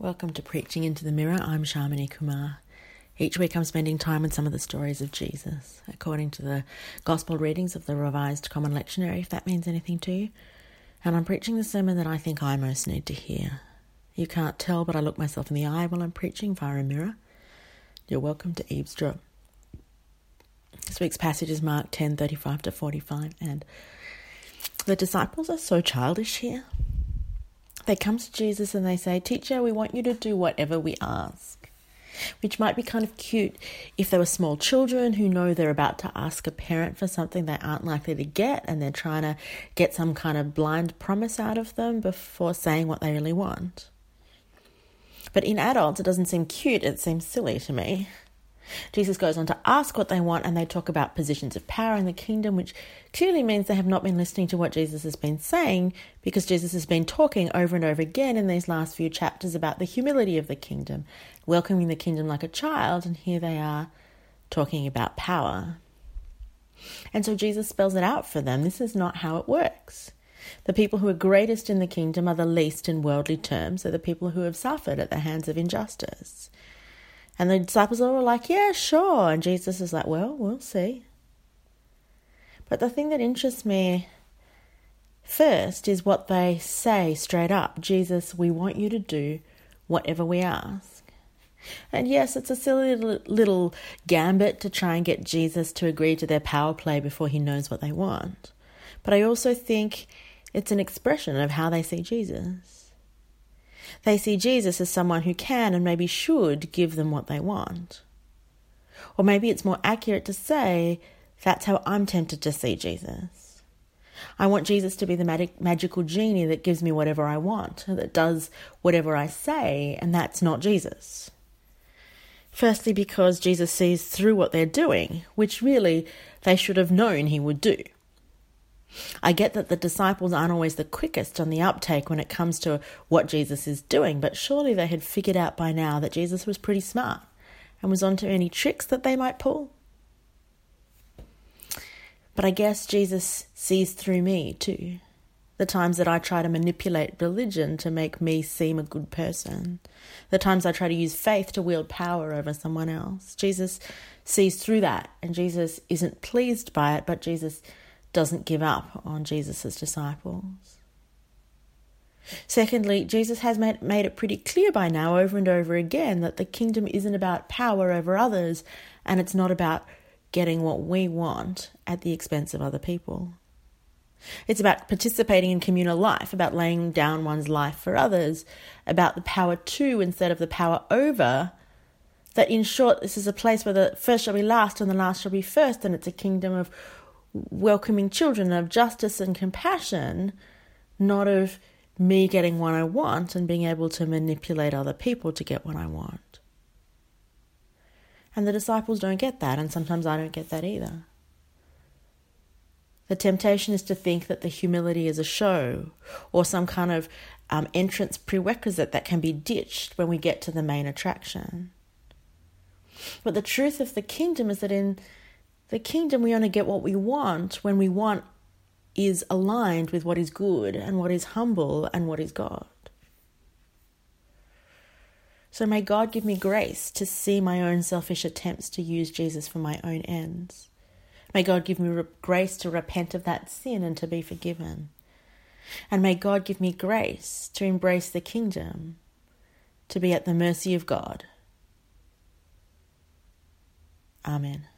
Welcome to Preaching into the Mirror. I'm Shamini Kumar. Each week I'm spending time with some of the stories of Jesus, according to the Gospel readings of the Revised Common Lectionary, if that means anything to you. And I'm preaching the sermon that I think I most need to hear. You can't tell, but I look myself in the eye while I'm preaching via a mirror. You're welcome to eavesdrop. This week's passage is Mark 10 35 to 45, and the disciples are so childish here. They come to Jesus and they say, Teacher, we want you to do whatever we ask. Which might be kind of cute if they were small children who know they're about to ask a parent for something they aren't likely to get and they're trying to get some kind of blind promise out of them before saying what they really want. But in adults, it doesn't seem cute, it seems silly to me. Jesus goes on to ask what they want, and they talk about positions of power in the kingdom, which clearly means they have not been listening to what Jesus has been saying, because Jesus has been talking over and over again in these last few chapters about the humility of the kingdom, welcoming the kingdom like a child, and here they are talking about power. And so Jesus spells it out for them. This is not how it works. The people who are greatest in the kingdom are the least in worldly terms, they're the people who have suffered at the hands of injustice. And the disciples are all like, yeah, sure. And Jesus is like, well, we'll see. But the thing that interests me first is what they say straight up Jesus, we want you to do whatever we ask. And yes, it's a silly little gambit to try and get Jesus to agree to their power play before he knows what they want. But I also think it's an expression of how they see Jesus. They see Jesus as someone who can and maybe should give them what they want. Or maybe it's more accurate to say, that's how I'm tempted to see Jesus. I want Jesus to be the magic, magical genie that gives me whatever I want, that does whatever I say, and that's not Jesus. Firstly, because Jesus sees through what they're doing, which really they should have known he would do. I get that the disciples aren't always the quickest on the uptake when it comes to what Jesus is doing, but surely they had figured out by now that Jesus was pretty smart and was onto any tricks that they might pull. But I guess Jesus sees through me too. The times that I try to manipulate religion to make me seem a good person. The times I try to use faith to wield power over someone else. Jesus sees through that, and Jesus isn't pleased by it, but Jesus doesn't give up on Jesus' disciples. Secondly, Jesus has made, made it pretty clear by now, over and over again, that the kingdom isn't about power over others and it's not about getting what we want at the expense of other people. It's about participating in communal life, about laying down one's life for others, about the power to instead of the power over. That in short, this is a place where the first shall be last and the last shall be first, and it's a kingdom of welcoming children, of justice and compassion, not of me getting what I want and being able to manipulate other people to get what I want. And the disciples don't get that, and sometimes I don't get that either. The temptation is to think that the humility is a show or some kind of um, entrance prerequisite that can be ditched when we get to the main attraction. But the truth of the kingdom is that in the kingdom, we only get what we want when we want is aligned with what is good and what is humble and what is God. So may God give me grace to see my own selfish attempts to use Jesus for my own ends. May God give me re- grace to repent of that sin and to be forgiven. And may God give me grace to embrace the kingdom, to be at the mercy of God. Amen.